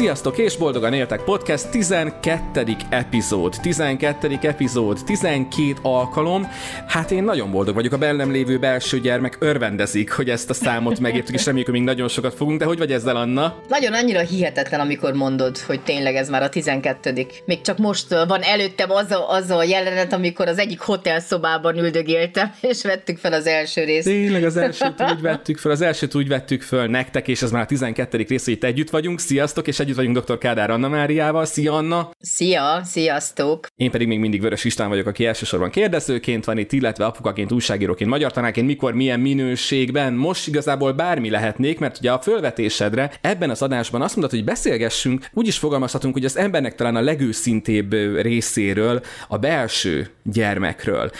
Sziasztok és boldogan éltek podcast 12. epizód. 12. epizód, 12 alkalom. Hát én nagyon boldog vagyok, a bennem lévő belső gyermek örvendezik, hogy ezt a számot megértük, és reméljük, hogy még nagyon sokat fogunk. De hogy vagy ezzel, Anna? Nagyon annyira hihetetlen, amikor mondod, hogy tényleg ez már a 12. Még csak most van előttem az a, az a jelenet, amikor az egyik hotelszobában üldögéltem, és vettük fel az első részt. Tényleg az elsőt úgy vettük fel, az elsőt úgy vettük föl nektek, és ez már a 12. rész, hogy itt együtt vagyunk. Sziasztok, és együtt vagyunk dr. Kádár Anna Máriával. Szia, Anna! Szia, sziasztok! Én pedig még mindig Vörös István vagyok, aki elsősorban kérdezőként van itt, illetve apukaként, újságíróként, magyar tanáként, mikor, milyen minőségben. Most igazából bármi lehetnék, mert ugye a fölvetésedre ebben az adásban azt mondod, hogy beszélgessünk, úgy is fogalmazhatunk, hogy az embernek talán a legőszintébb részéről, a belső gyermekről.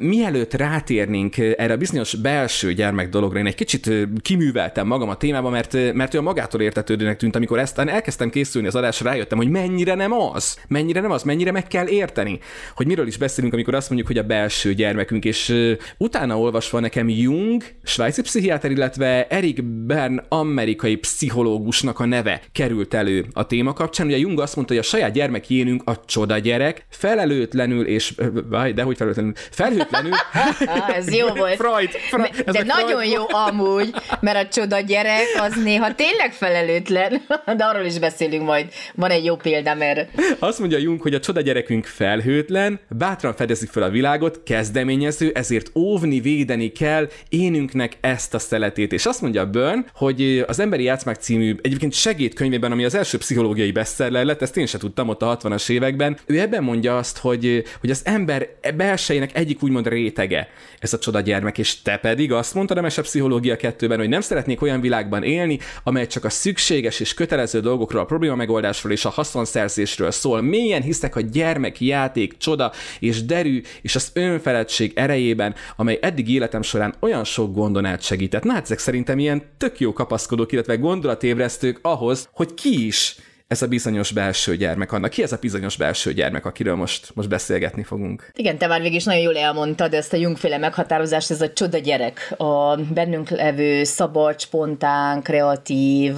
Mielőtt rátérnénk erre a bizonyos belső gyermek dologra, én egy kicsit kiműveltem magam a témába, mert, mert olyan magától értetődőnek tűnt, amikor ezt elkezdtem készülni az adásra, rájöttem, hogy mennyire nem az, mennyire nem az, mennyire meg kell érteni, hogy miről is beszélünk, amikor azt mondjuk, hogy a belső gyermekünk, és uh, utána olvasva nekem Jung, svájci pszichiáter, illetve Erik Bern, amerikai pszichológusnak a neve került elő a téma kapcsán. Ugye Jung azt mondta, hogy a saját gyermekjénünk a csoda gyerek, felelőtlenül és, vaj, de hogy felelőtlenül, felhőtlenül. ez jó volt. Freud, Freud, de, de nagyon Freud jó amúgy, mert a csoda gyerek az néha tényleg felelőtlen, de arról is beszélünk majd. Van egy jó példám erre. Azt mondja Jung, hogy a csoda gyerekünk felhőtlen, bátran fedezik fel a világot, kezdeményező, ezért óvni, védeni kell énünknek ezt a szeletét. És azt mondja Burn, hogy az Emberi Játszmák című egyébként segédkönyvében, ami az első pszichológiai bestseller lett, ezt én sem tudtam ott a 60-as években, ő ebben mondja azt, hogy, hogy az ember belsejének egyik úgymond rétege ez a csoda gyermek, és te pedig azt mondtad a Mese Pszichológia 2-ben, hogy nem szeretnék olyan világban élni, amely csak a szükséges és kötelező dolgokról, a probléma megoldásról és a haszonszerzésről szól. Mélyen hiszek a gyermek játék, csoda és derű és az önfeledtség erejében, amely eddig életem során olyan sok gondon át segített. Na hát ezek szerintem ilyen tök jó kapaszkodók, illetve gondolatébresztők ahhoz, hogy ki is ez a bizonyos belső gyermek annak. Ki ez a bizonyos belső gyermek, akiről most, most beszélgetni fogunk? Igen, te már végig is nagyon jól elmondtad ezt a Jungféle meghatározást, ez a csoda gyerek, a bennünk levő szabad, spontán, kreatív,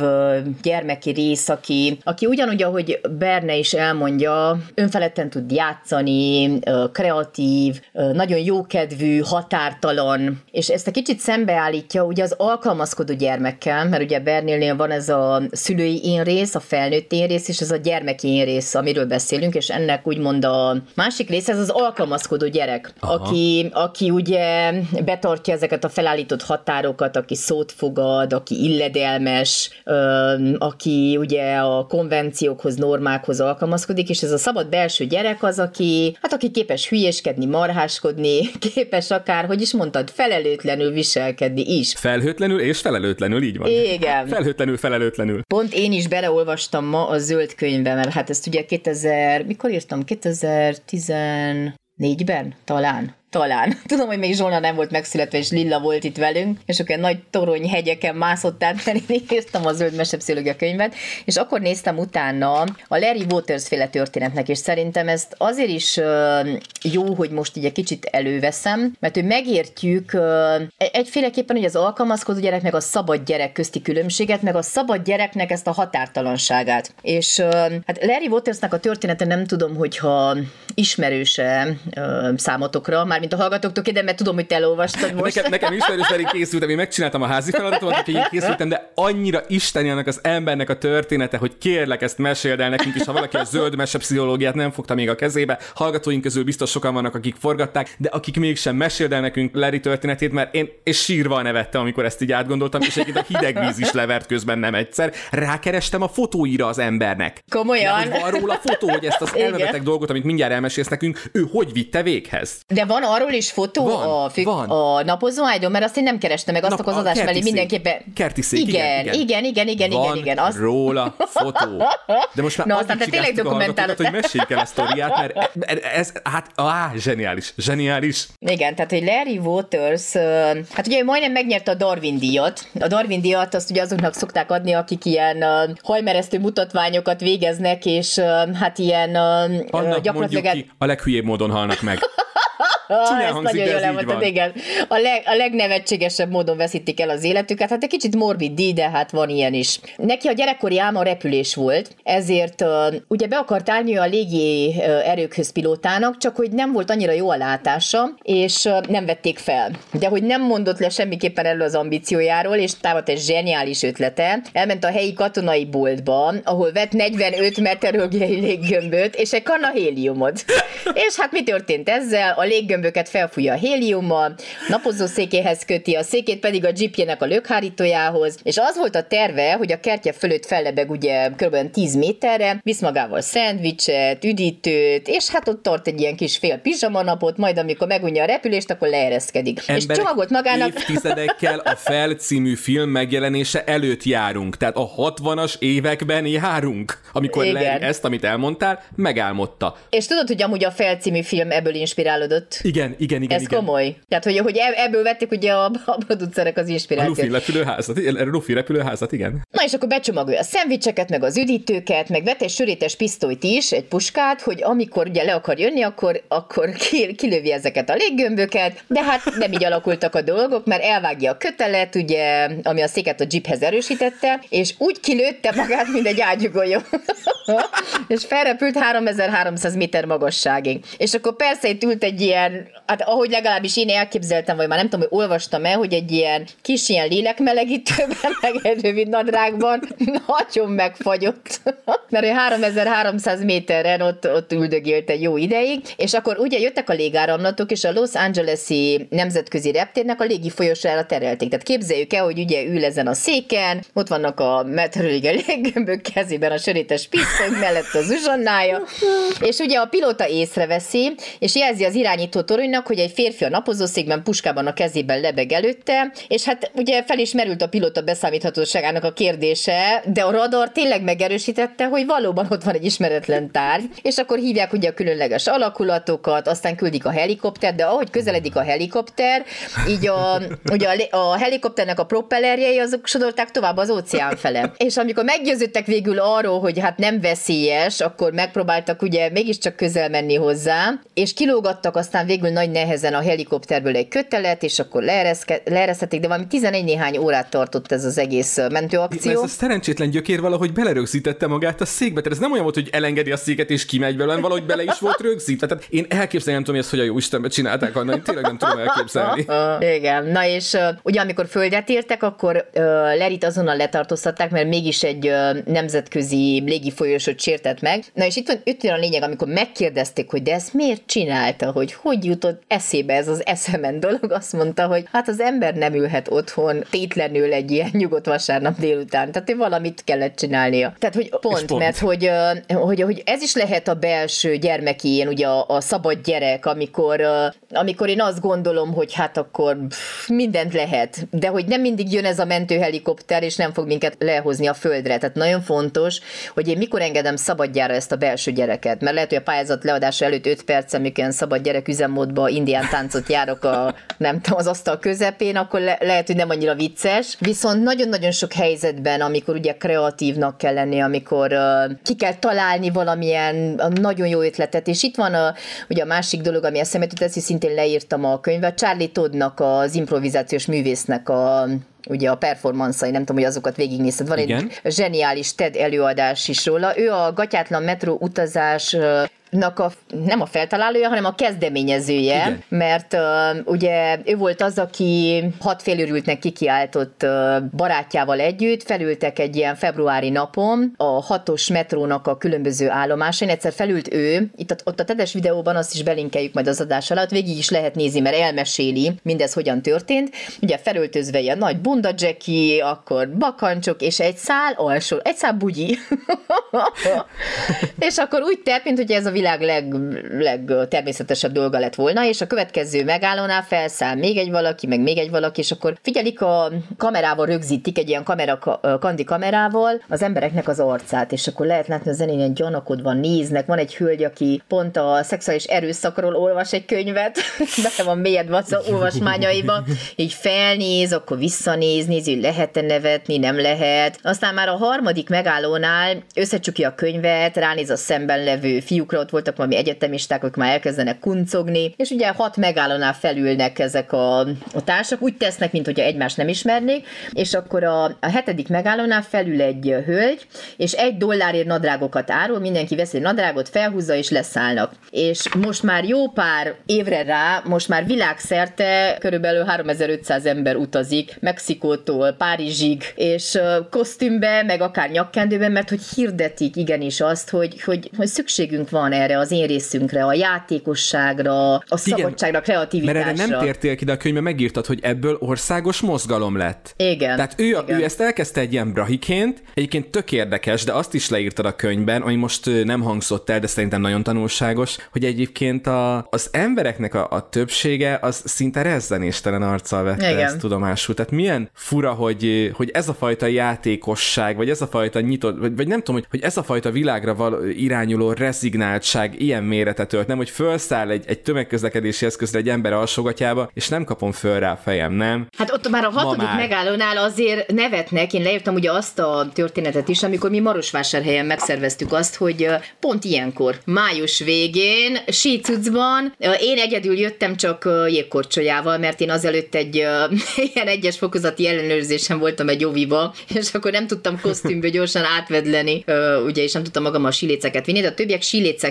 gyermeki rész, aki, aki ugyanúgy, ahogy Berne is elmondja, önfeledten tud játszani, kreatív, nagyon jókedvű, határtalan, és ezt a kicsit szembeállítja ugye az alkalmazkodó gyermekkel, mert ugye Bernélnél van ez a szülői én rész, a felnőtt én én rész és ez a gyermeki én rész, amiről beszélünk, és ennek úgymond a másik része, ez az alkalmazkodó gyerek, aki, aki ugye betartja ezeket a felállított határokat, aki szót fogad, aki illedelmes, aki ugye a konvenciókhoz, normákhoz alkalmazkodik, és ez a szabad belső gyerek az, aki, hát aki képes hülyéskedni, marháskodni, képes akár, hogy is mondtad, felelőtlenül viselkedni is. Felhőtlenül és felelőtlenül, így van. Igen. Felhőtlenül, felelőtlenül. Pont én is beleolvastam ma a zöld könyvbe, mert hát ezt ugye 2000, mikor írtam? 2014-ben talán talán. Tudom, hogy még Zsolna nem volt megszületve, és Lilla volt itt velünk, és akkor nagy torony hegyeken mászott át, mert én néztem a zöld mesepszilógia könyvet, és akkor néztem utána a Larry Waters féle történetnek, és szerintem ezt azért is jó, hogy most így egy kicsit előveszem, mert hogy megértjük egyféleképpen, hogy az alkalmazkodó gyerek meg a szabad gyerek közti különbséget, meg a szabad gyereknek ezt a határtalanságát. És hát Larry Watersnak a története nem tudom, hogyha ismerőse számotokra, már mint a hallgatóktól de mert tudom, hogy te elolvastad most. Nekem, nekem ismerős pedig készültem, én megcsináltam a házi feladatomat, hogy én készültem, de annyira isteni annak az embernek a története, hogy kérlek, ezt meséld el nekünk is, ha valaki a zöld mese pszichológiát nem fogta még a kezébe. Hallgatóink közül biztos sokan vannak, akik forgatták, de akik mégsem meséld el nekünk Larry történetét, mert én és sírva nevettem, amikor ezt így átgondoltam, és egyébként a hideg víz is levert közben nem egyszer. Rákerestem a fotóira az embernek. Komolyan. De, van róla fotó, hogy ezt az elmebeteg dolgot, amit mindjárt elmesélsz nekünk, ő hogy vitte véghez. De van arról is fotó van, a, függ, van. a napozóágyon, mert azt én nem kerestem meg, azt Nap, az adás mellé mindenképpen. Kerti szék, igen, igen, igen, igen, igen, van igen, igen. Azt... róla fotó. De most már no, aztán te tényleg dokumentálod. hogy meséljük el a sztoriát, mert ez, hát, á, zseniális, zseniális. Igen, tehát, hogy Larry Waters, hát ugye majdnem megnyerte a Darwin díjat. A Darwin díjat azt ugye azoknak szokták adni, akik ilyen hajmeresztő mutatványokat végeznek, és hát ilyen Annak gyakorlatilag... ki, a leghülyébb módon halnak meg. Csúnyán ah, hangzik, nagyon jól elmondtad, igen. A, leg, a legnevetségesebb módon veszítik el az életüket. Hát egy kicsit morbid, de hát van ilyen is. Neki a gyerekkori álma repülés volt, ezért uh, ugye be akart állni a légi erőkhöz pilótának, csak hogy nem volt annyira jó a látása, és uh, nem vették fel. De hogy nem mondott le semmiképpen erről az ambíciójáról, és támadt egy zseniális ötlete. Elment a helyi katonai boltba, ahol vett 45 meteorológiai léggömböt, és egy kanna héliumot. és hát mi történt ezzel? A léggömböket felfújja a héliummal, napozó székéhez köti, a székét pedig a jeepjének a lökhárítójához, és az volt a terve, hogy a kertje fölött fellebeg ugye kb. 10 méterre, visz magával szendvicset, üdítőt, és hát ott tart egy ilyen kis fél pizsamanapot, majd amikor megunja a repülést, akkor leereszkedik. Emberek és csomagot magának... évtizedekkel a Fel című film megjelenése előtt járunk, tehát a 60-as években járunk, amikor le ezt, amit elmondtál, megálmodta. És tudod, hogy amúgy a Fel című film ebből inspirálódott? Igen, igen, igen. Ez igen. komoly. Tehát, hogy, hogy ebből vették ugye a, a producerek az inspirációt. A Luffy repülőházat, Luffy repülőházat, igen. Na és akkor becsomagolja a szendvicseket, meg az üdítőket, meg vett egy sörétes pisztolyt is, egy puskát, hogy amikor ugye le akar jönni, akkor, akkor kilövi ezeket a léggömböket, de hát nem így alakultak a dolgok, mert elvágja a kötelet, ugye, ami a széket a jeephez erősítette, és úgy kilőtte magát, mint egy ágyugolyó. és felrepült 3300 méter magasságig. És akkor persze itt ült egy ilyen, hát ahogy legalábbis én elképzeltem, vagy már nem tudom, hogy olvastam el, hogy egy ilyen kis ilyen lélekmelegítőben, meg egy rövid nadrágban nagyon megfagyott. Mert ő 3300 méteren ott, ott üldögélt egy jó ideig, és akkor ugye jöttek a légáramlatok, és a Los Angeles-i nemzetközi reptérnek a légi folyosóra terelték. Tehát képzeljük el, hogy ugye ül ezen a széken, ott vannak a meteorológiai léggömbök kezében a sörétes pisztoly mellett az uzsonnája, és ugye a pilóta észreveszi, és jelzi az irányító toronynak, hogy egy férfi a napozószékben puskában a kezében lebeg előtte, és hát ugye fel is merült a pilóta beszámíthatóságának a kérdése, de a radar tényleg megerősítette, hogy valóban ott van egy ismeretlen tárgy, és akkor hívják ugye a különleges alakulatokat, aztán küldik a helikoptert, de ahogy közeledik a helikopter, így a, ugye a, a helikopternek a propellerjei azok sodorták tovább az óceán fele. És amikor meggyőződtek végül arról, hogy hát nem veszélyes, akkor megpróbáltak ugye mégiscsak közel menni hozzá, és kilógattak aztán végül nagy nehezen a helikopterből egy kötelet, és akkor leeresztették, de valami 11 néhány órát tartott ez az egész mentőakció. Ez a szerencsétlen gyökér valahogy belerögzítette magát a székbe, tehát ez nem olyan volt, hogy elengedi a széket és kimegy belőle, valahogy bele is volt rögzítve. Tehát én elképzelem, nem tudom, hogy ezt hogy a jó Istenbe csinálták, annál én tényleg nem tudom elképzelni. Igen, na és ugye amikor földet értek, akkor Lerit azonnal letartóztatták, mert mégis egy nemzetközi légifolyósot sértett meg. Na és itt van, itt van a lényeg, amikor megkérdezték, hogy de ezt miért csinálta, hogy hogy jutott eszébe ez az eszemen dolog, azt mondta, hogy hát az ember nem ülhet otthon tétlenül egy ilyen nyugodt vasárnap délután, tehát valamit kellett csinálnia. Tehát, hogy pont, pont. mert hogy, hogy, hogy ez is lehet a belső gyermeki, ilyen ugye a, a szabad gyerek, amikor, amikor én azt gondolom, hogy hát akkor pff, mindent lehet, de hogy nem mindig jön ez a mentőhelikopter, és nem fog minket lehozni a földre. Tehát nagyon fontos, hogy én mikor engedem szabadjára ezt a belső gyereket, mert lehet, hogy a pályázat leadása előtt 5 perc, amikor szabad gyerek üzemmódba indián táncot járok a, nem tudom, az asztal közepén, akkor le, lehet, hogy nem annyira vicces. Viszont nagyon-nagyon sok helyzetben, amikor ugye kreatívnak kell lenni, amikor uh, ki kell találni valamilyen nagyon jó ötletet, és itt van a, ugye a másik dolog, ami eszembe jut, ezt is szintén leírtam a könyvet, Charlie Toddnak az improvizációs művésznek a ugye a performanszai, nem tudom, hogy azokat végignézted. Van Igen. egy zseniális TED előadás is róla. Ő a gatyátlan metró utazás nak a, nem a feltalálója, hanem a kezdeményezője, Igen. mert uh, ugye ő volt az, aki hat félőrültnek kikiáltott uh, barátjával együtt, felültek egy ilyen februári napon a hatos metrónak a különböző állomásain, egyszer felült ő, itt a, ott a tedes videóban azt is belinkeljük majd az adás alatt, végig is lehet nézni, mert elmeséli mindez hogyan történt, ugye felöltözve ilyen nagy bunda Jackie, akkor bakancsok, és egy szál alsó, egy szál bugyi. és akkor úgy tett, mint hogy ez a világ leg, legtermészetesebb dolga lett volna, és a következő megállónál felszáll még egy valaki, meg még egy valaki, és akkor figyelik a kamerával rögzítik, egy ilyen kamera, kandi kamerával az embereknek az arcát, és akkor lehet látni a zenén gyanakodva néznek, van egy hölgy, aki pont a szexuális erőszakról olvas egy könyvet, be van mélyedve az olvasmányaiba, így felnéz, akkor visszanéz, nézi, hogy lehet-e nevetni, nem lehet. Aztán már a harmadik megállónál összecsukja a könyvet, ránéz a szemben levő fiúkra, ott voltak valami egyetemisták, akik már elkezdenek kuncogni, és ugye hat megállónál felülnek ezek a, a társak, úgy tesznek, mint hogyha egymást nem ismernék, és akkor a, a hetedik megállónál felül egy hölgy, és egy dollárért nadrágokat árul, mindenki veszi egy nadrágot, felhúzza és leszállnak. És most már jó pár évre rá, most már világszerte körülbelül 3500 ember utazik Mexikótól Párizsig, és kosztümbe, meg akár nyakkendőben, mert hogy hirdetik igenis azt, hogy, hogy, hogy szükségünk van erre az én részünkre, a játékosságra, a szabadságra, a kreativitásra. Mert erre nem tértél ki, de a könyvben megírtad, hogy ebből országos mozgalom lett. Igen. Tehát ő, igen. ő ezt elkezdte egy ilyen brahiként, egyébként tök érdekes, de azt is leírtad a könyvben, ami most nem hangzott el, de szerintem nagyon tanulságos, hogy egyébként a, az embereknek a, a többsége az szinte rezzenéstelen arccal vette Igen. ezt tudomásul. Tehát milyen fura, hogy, hogy ez a fajta játékosság, vagy ez a fajta nyitott, vagy, vagy nem tudom, hogy, hogy ez a fajta világra való, irányuló rezignáltság ilyen méretet ölt, nem, hogy felszáll egy, egy tömegközlekedési eszközre egy ember alsógatjába, és nem kapom föl rá a fejem, nem? Hát ott már a hatodik már. megállónál azért nevetnek, én leírtam ugye azt a történetet is, amikor mi Marosvásárhelyen megszerveztük azt, hogy pont ilyenkor, május végén, sícucban, én egyedül jöttem csak jégkorcsolyával, mert én azelőtt egy ilyen egyes fokozati ellenőrzésen voltam egy óviba, és akkor nem tudtam kosztümből gyorsan átvedleni, ugye, és nem tudtam magam a siléceket vinni, de a többiek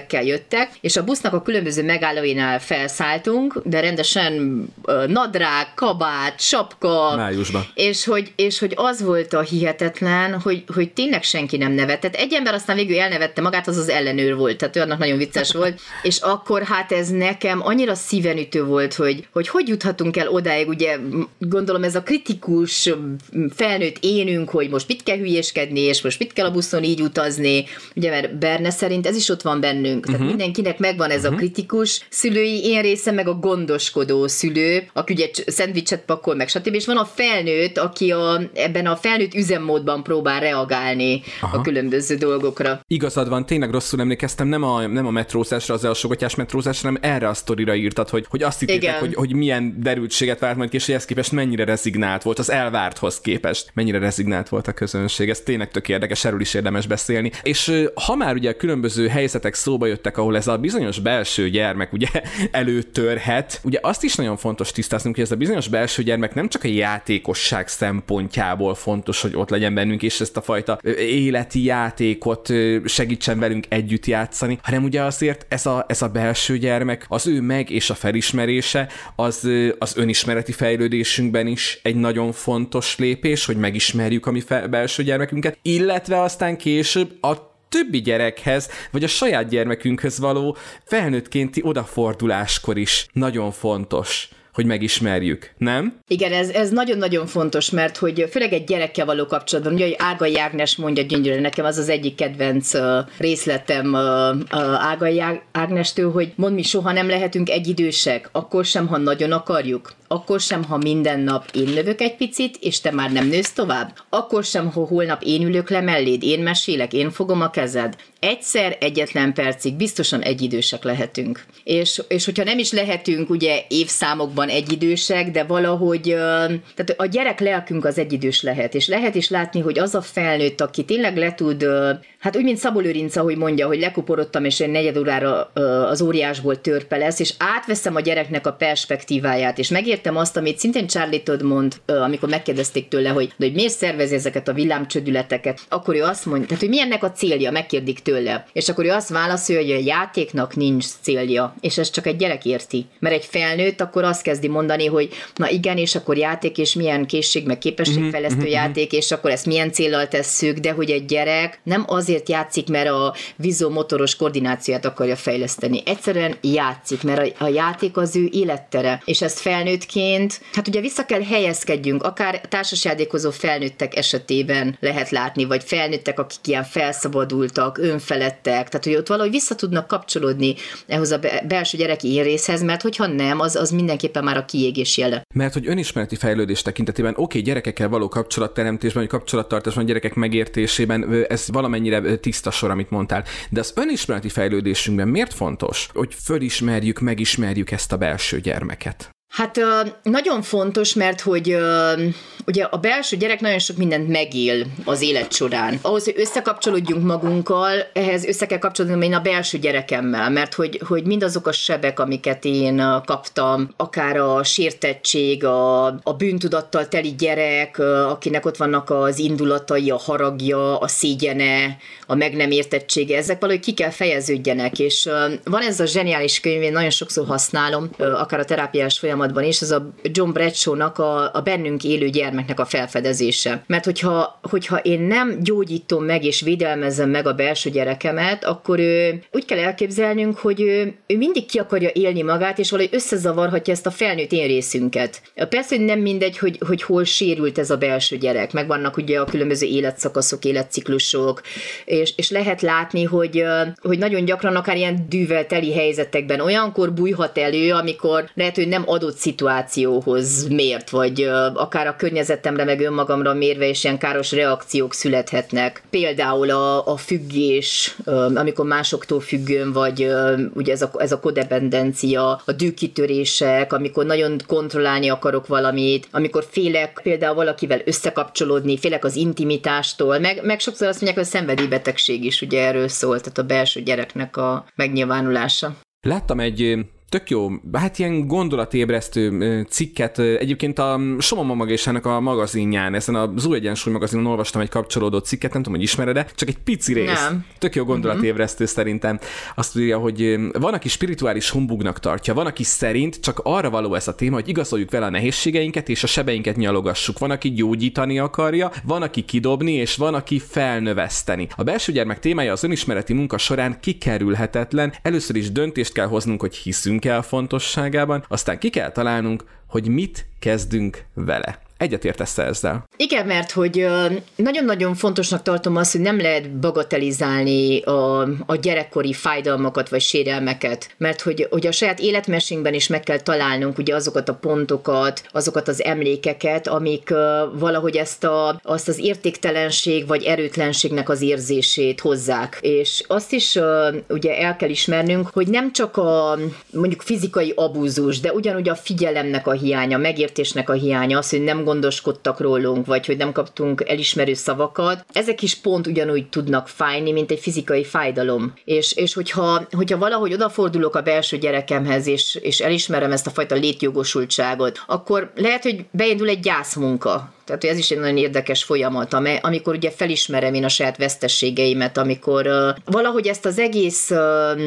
silécekkel jöttek, és a busznak a különböző megállóinál felszálltunk, de rendesen nadrág, kabát, sapka. Májusban. És hogy, és hogy az volt a hihetetlen, hogy, hogy tényleg senki nem nevetett. Egy ember aztán végül elnevette magát, az az ellenőr volt, tehát ő annak nagyon vicces volt, és akkor hát ez nekem annyira szívenütő volt, hogy hogy, hogy juthatunk el odáig, ugye gondolom ez a kritikus felnőtt énünk, hogy most mit kell hülyéskedni, és most mit kell a buszon így utazni, ugye mert Berne szerint ez is ott van bennünk, tehát uh-huh. mindenkinek megvan ez uh-huh. a kritikus szülői én része, meg a gondoskodó szülő, aki ugye szendvicset pakol, meg stb. És van a felnőtt, aki a, ebben a felnőtt üzemmódban próbál reagálni Aha. a különböző dolgokra. Igazad van, tényleg rosszul emlékeztem, nem a, nem a metrózásra, az elsogatás metrózásra, hanem erre a sztorira írtad, hogy, hogy azt hittétek, hogy, hogy milyen derültséget várt majd, és hogy ezt képest mennyire rezignált volt, az elvárthoz képest, mennyire rezignált volt a közönség. Ez tényleg tök érdekes, erről is érdemes beszélni. És ha már ugye különböző helyzetek szóba jöttek, ahol ez a bizonyos belső gyermek ugye előtörhet, ugye azt is nagyon fontos tisztáznunk, hogy ez a bizonyos belső gyermek nem csak a játékosság szempontjából fontos, hogy ott legyen bennünk, és ezt a fajta életi játékot segítsen velünk együtt játszani, hanem ugye azért ez a, ez a belső gyermek, az ő meg és a felismerése, az, az önismereti fejlődésünkben is egy nagyon fontos lépés, hogy megismerjük a mi fe- belső gyermekünket, illetve aztán később a többi gyerekhez, vagy a saját gyermekünkhöz való felnőttkénti odaforduláskor is. Nagyon fontos hogy megismerjük, nem? Igen, ez, ez nagyon-nagyon fontos, mert hogy főleg egy gyerekkel való kapcsolatban, ugye, hogy Ága Jágnes mondja gyönyörűen, nekem az az egyik kedvenc uh, részletem uh, Ága Ágnestől, hogy mond mi soha nem lehetünk egyidősek, akkor sem, ha nagyon akarjuk, akkor sem, ha minden nap én növök egy picit, és te már nem nősz tovább, akkor sem, ha holnap én ülök le melléd, én mesélek, én fogom a kezed. Egyszer, egyetlen percig biztosan egyidősek lehetünk. És, és hogyha nem is lehetünk ugye évszámokban egyidősek, de valahogy tehát a gyerek lelkünk az egyidős lehet, és lehet is látni, hogy az a felnőtt, aki tényleg le tud, hát úgy, mint Szabó Lőrinc, ahogy mondja, hogy lekuporodtam, és egy negyed órára az óriásból törpe lesz, és átveszem a gyereknek a perspektíváját, és megértem azt, amit szintén Charlie Todd mond, amikor megkérdezték tőle, hogy, hogy miért szervezi ezeket a villámcsödületeket, akkor ő azt mondja, tehát hogy milyennek a célja, megkérdik tőle. És akkor ő azt válaszolja, hogy a játéknak nincs célja, és ez csak egy gyerek érti. Mert egy felnőtt akkor azt kezdi mondani, hogy na igen, és akkor játék, és milyen készség, meg képességfejlesztő mm-hmm. játék, és akkor ezt milyen célral tesszük, de hogy egy gyerek nem azért játszik, mert a vizomotoros koordinációt akarja fejleszteni. Egyszerűen játszik, mert a, a játék az ő élettere. És ezt felnőttként, hát ugye vissza kell helyezkedjünk, akár társasjátékozó felnőttek esetében lehet látni, vagy felnőttek, akik ilyen felszabadultak, önfelettek, tehát hogy ott valahogy vissza tudnak kapcsolódni ehhez a belső gyereki érészhez, mert hogyha nem, az, az mindenképpen már a kiégés jele. Mert hogy önismereti fejlődés tekintetében, oké, okay, gyerekekkel való kapcsolatteremtésben, vagy kapcsolattartásban, gyerekek megértésében, ez valamennyire tiszta sor, amit mondtál. De az önismereti fejlődésünkben miért fontos, hogy fölismerjük, megismerjük ezt a belső gyermeket? Hát nagyon fontos, mert hogy ugye a belső gyerek nagyon sok mindent megél az élet során. Ahhoz, hogy összekapcsolódjunk magunkkal, ehhez össze kell kapcsolódni én a belső gyerekemmel, mert hogy, hogy mindazok a sebek, amiket én kaptam, akár a sértettség, a, a bűntudattal teli gyerek, akinek ott vannak az indulatai, a haragja, a szégyene, a meg nem értettsége, ezek valahogy ki kell fejeződjenek, és van ez a zseniális könyv, én nagyon sokszor használom, akár a terápiás folyamatban is, ez a John Bradshaw-nak a, a bennünk élő gyermeknek a felfedezése. Mert hogyha, hogyha én nem gyógyítom meg és védelmezem meg a belső gyerekemet, akkor ő, úgy kell elképzelnünk, hogy ő, ő mindig ki akarja élni magát, és valahogy összezavarhatja ezt a felnőtt én részünket. Persze, hogy nem mindegy, hogy, hogy hol sérült ez a belső gyerek, meg vannak ugye a különböző életszakaszok, életciklusok, és, és lehet látni, hogy, hogy nagyon gyakran akár ilyen dűvel teli helyzetekben olyankor bújhat elő, amikor lehet, hogy nem adott szituációhoz mért, vagy akár a környezetemre, meg önmagamra mérve is ilyen káros reakciók születhetnek. Például a, a függés, amikor másoktól függőn, vagy ugye ez a, ez a kodependencia, a dűkitörések, amikor nagyon kontrollálni akarok valamit, amikor félek például valakivel összekapcsolódni, félek az intimitástól, meg, meg sokszor azt mondják, hogy a szenvedélybetegség is ugye erről szól, tehát a belső gyereknek a megnyilvánulása. Láttam egy tök jó, hát ilyen gondolatébresztő cikket, egyébként a Soma Mamagésának a magazinján, ezen az Új Egyensúly magazinon olvastam egy kapcsolódó cikket, nem tudom, hogy ismered-e, csak egy pici rész. Nem. Tök jó gondolatébresztő uh-huh. szerintem. Azt mondja, hogy van, aki spirituális humbugnak tartja, van, aki szerint csak arra való ez a téma, hogy igazoljuk vele a nehézségeinket és a sebeinket nyalogassuk. Van, aki gyógyítani akarja, van, aki kidobni, és van, aki felnöveszteni. A belső gyermek témája az önismereti munka során kikerülhetetlen. Először is döntést kell hoznunk, hogy hiszünk el fontosságában, aztán ki kell találnunk, hogy mit kezdünk vele. Egyetértesz ezzel? Igen, mert hogy nagyon-nagyon fontosnak tartom azt, hogy nem lehet bagatelizálni a, a gyerekkori fájdalmakat vagy sérelmeket, mert hogy, hogy a saját életmesénkben is meg kell találnunk ugye azokat a pontokat, azokat az emlékeket, amik valahogy ezt a, azt az értéktelenség vagy erőtlenségnek az érzését hozzák. És azt is ugye el kell ismernünk, hogy nem csak a mondjuk fizikai abúzus, de ugyanúgy a figyelemnek a hiánya, megértésnek a hiánya, az, hogy nem gondoskodtak rólunk, vagy hogy nem kaptunk elismerő szavakat, ezek is pont ugyanúgy tudnak fájni, mint egy fizikai fájdalom. És, és hogyha, hogyha valahogy odafordulok a belső gyerekemhez, és, és elismerem ezt a fajta létjogosultságot, akkor lehet, hogy beindul egy gyászmunka tehát ez is egy nagyon érdekes folyamat, amely, amikor ugye felismerem én a saját vesztességeimet, amikor uh, valahogy ezt az egész uh,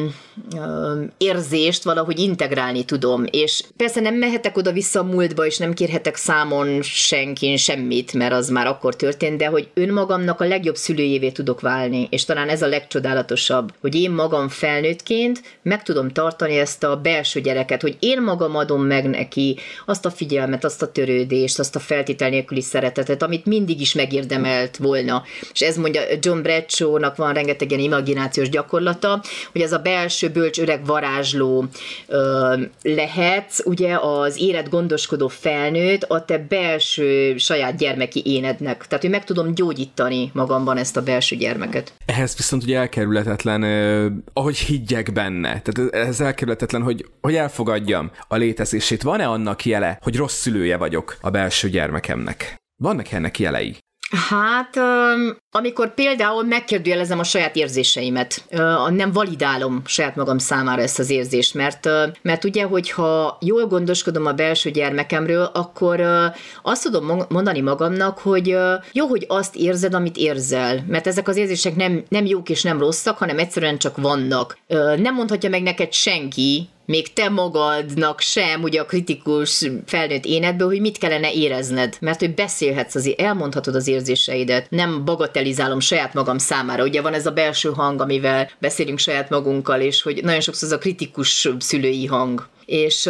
uh, érzést valahogy integrálni tudom, és persze nem mehetek oda-vissza a múltba, és nem kérhetek számon senkin semmit, mert az már akkor történt, de hogy önmagamnak a legjobb szülőjévé tudok válni, és talán ez a legcsodálatosabb, hogy én magam felnőttként meg tudom tartani ezt a belső gyereket, hogy én magam adom meg neki azt a figyelmet, azt a törődést, azt a feltétel nélküli szeretetet, amit mindig is megérdemelt volna. És ez mondja John Bradshaw-nak van rengeteg ilyen imaginációs gyakorlata, hogy ez a belső bölcs öreg varázsló ö, lehet, ugye az élet gondoskodó felnőtt a te belső saját gyermeki énednek. Tehát, hogy meg tudom gyógyítani magamban ezt a belső gyermeket. Ehhez viszont ugye elkerülhetetlen, eh, ahogy higgyek benne. Tehát ez elkerülhetetlen, hogy, hogy elfogadjam a létezését. Van-e annak jele, hogy rossz szülője vagyok a belső gyermekemnek? Vannak ennek jelei? Hát, amikor például megkérdőjelezem a saját érzéseimet, nem validálom saját magam számára ezt az érzést, mert, mert ugye, hogyha jól gondoskodom a belső gyermekemről, akkor azt tudom mondani magamnak, hogy jó, hogy azt érzed, amit érzel, mert ezek az érzések nem, nem jók és nem rosszak, hanem egyszerűen csak vannak. Nem mondhatja meg neked senki, még te magadnak sem, ugye a kritikus felnőtt énedből, hogy mit kellene érezned, mert hogy beszélhetsz, azért elmondhatod az érzéseidet, nem bagatelizálom saját magam számára, ugye van ez a belső hang, amivel beszélünk saját magunkkal, és hogy nagyon sokszor ez a kritikus szülői hang. És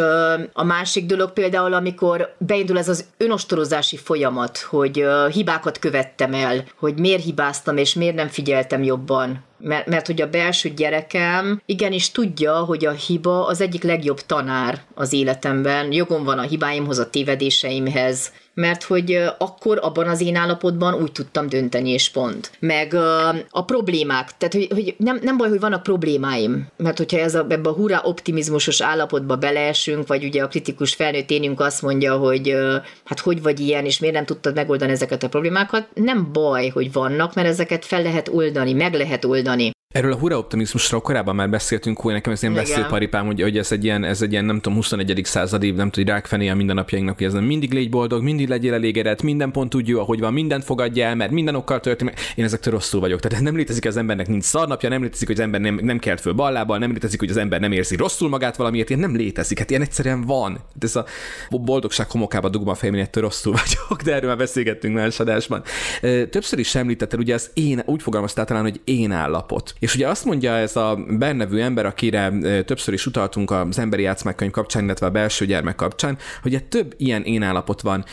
a másik dolog például, amikor beindul ez az önostorozási folyamat, hogy hibákat követtem el, hogy miért hibáztam, és miért nem figyeltem jobban, mert, mert hogy a belső gyerekem igenis tudja, hogy a hiba az egyik legjobb tanár az életemben. Jogom van a hibáimhoz, a tévedéseimhez, mert hogy akkor abban az én állapotban úgy tudtam dönteni, és pont. Meg a problémák, tehát hogy, hogy nem, nem baj, hogy vannak problémáim, mert hogyha ez a, ebbe a hurrá optimizmusos állapotba beleesünk, vagy ugye a kritikus felnőtt énünk azt mondja, hogy hát hogy vagy ilyen, és miért nem tudtad megoldani ezeket a problémákat, nem baj, hogy vannak, mert ezeket fel lehet oldani, meg lehet oldani. Erről a hura optimizmusról korábban már beszéltünk, hogy nekem ez ilyen beszélparipám, hogy, hogy ez egy ilyen, ez egy ilyen, nem tudom, 21. századi, nem tudom, rákfené a mindennapjainknak, hogy ez nem mindig légy boldog, mindig legyél elégedett, minden pont úgy jó, ahogy van, mindent fogadja el, mert minden okkal történik. Én ezektől rosszul vagyok. Tehát nem létezik, az embernek nincs szarnapja, nem létezik, hogy az ember nem, nem kelt föl ballábbal, nem létezik, hogy az ember nem érzi rosszul magát valamiért, ilyen nem létezik. Hát ilyen egyszerűen van. De ez a boldogság homokába dugom a fejem, ettől rosszul vagyok, de erről már beszélgettünk más adásban. Többször is említetted, ugye az én, úgy fogalmaztál talán, hogy én állapot. És ugye azt mondja ez a bennevű ember, akire többször is utaltunk az emberi játszmákönyv kapcsán, illetve a belső gyermek kapcsán, hogy egy több ilyen énállapot van.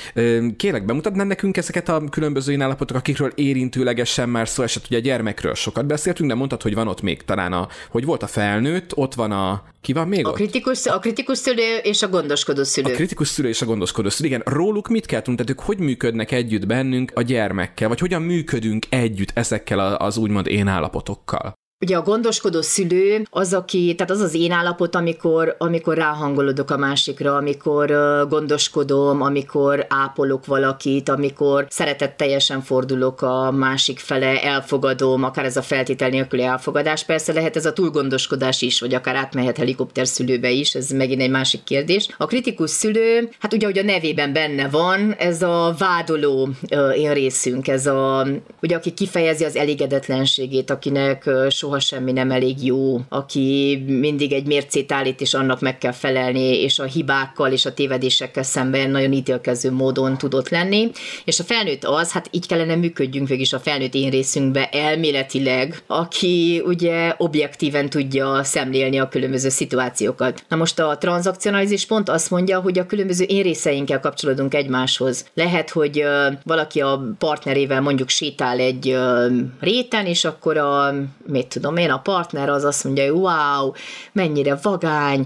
Kérlek, bemutatnád nekünk ezeket a különböző énállapotok, akikről érintőlegesen már szó esett, ugye a gyermekről sokat beszéltünk, de mondtad, hogy van ott még talán a, hogy volt a felnőtt, ott van a, ki van még a ott? Kritikus, a kritikus szülő és a gondoskodó szülő. A kritikus szülő és a gondoskodó szülő. Igen, róluk mit kell tudni? Tehát ők hogy működnek együtt bennünk a gyermekkel, vagy hogyan működünk együtt ezekkel az úgymond én állapotokkal? Ugye a gondoskodó szülő az, aki, tehát az az én állapot, amikor, amikor ráhangolodok a másikra, amikor gondoskodom, amikor ápolok valakit, amikor szeretetteljesen fordulok a másik fele, elfogadom, akár ez a feltétel nélküli elfogadás. Persze lehet ez a túlgondoskodás is, vagy akár átmehet helikopter szülőbe is, ez megint egy másik kérdés. A kritikus szülő, hát ugye, hogy a nevében benne van, ez a vádoló én részünk, ez a, ugye, aki kifejezi az elégedetlenségét, akinek soha soha semmi nem elég jó, aki mindig egy mércét állít, és annak meg kell felelni, és a hibákkal és a tévedésekkel szemben nagyon ítélkező módon tudott lenni. És a felnőtt az, hát így kellene működjünk végig is a felnőtt én részünkbe elméletileg, aki ugye objektíven tudja szemlélni a különböző szituációkat. Na most a tranzakcionalizis pont azt mondja, hogy a különböző én részeinkkel kapcsolódunk egymáshoz. Lehet, hogy valaki a partnerével mondjuk sétál egy réten, és akkor a, mit tudom én, a partner az azt mondja, hogy wow, mennyire vagány,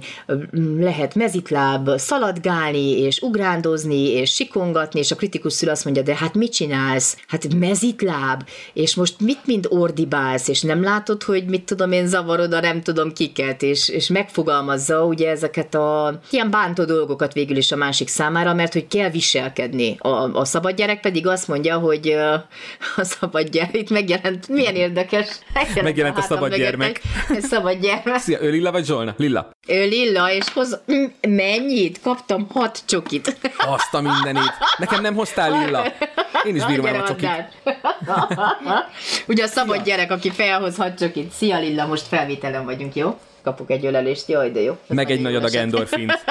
lehet mezitláb szaladgálni, és ugrándozni, és sikongatni, és a kritikus szül azt mondja, de hát mit csinálsz? Hát mezitláb, és most mit mind ordibálsz, és nem látod, hogy mit tudom én, zavarod a nem tudom kiket, és, és megfogalmazza ugye ezeket a ilyen bántó dolgokat végül is a másik számára, mert hogy kell viselkedni. A, a szabad gyerek pedig azt mondja, hogy a szabad gyerek, itt megjelent, milyen érdekes. Megjelent, megjelent a szabad gyermek. Szabad gyermek. Szia, ő Lilla vagy Zsolna? Lilla. Ő Lilla, és hoz... Mennyit? Kaptam hat csokit. Azt a mindenit. Nekem nem hoztál Lilla. Én is bírom el a csokit. Ugye a szabad gyerek, aki felhoz hat csokit. Szia Lilla, most felvételen vagyunk, jó? kapok egy ölelést, jaj, de jó. Meg egy nagy adag endorfint.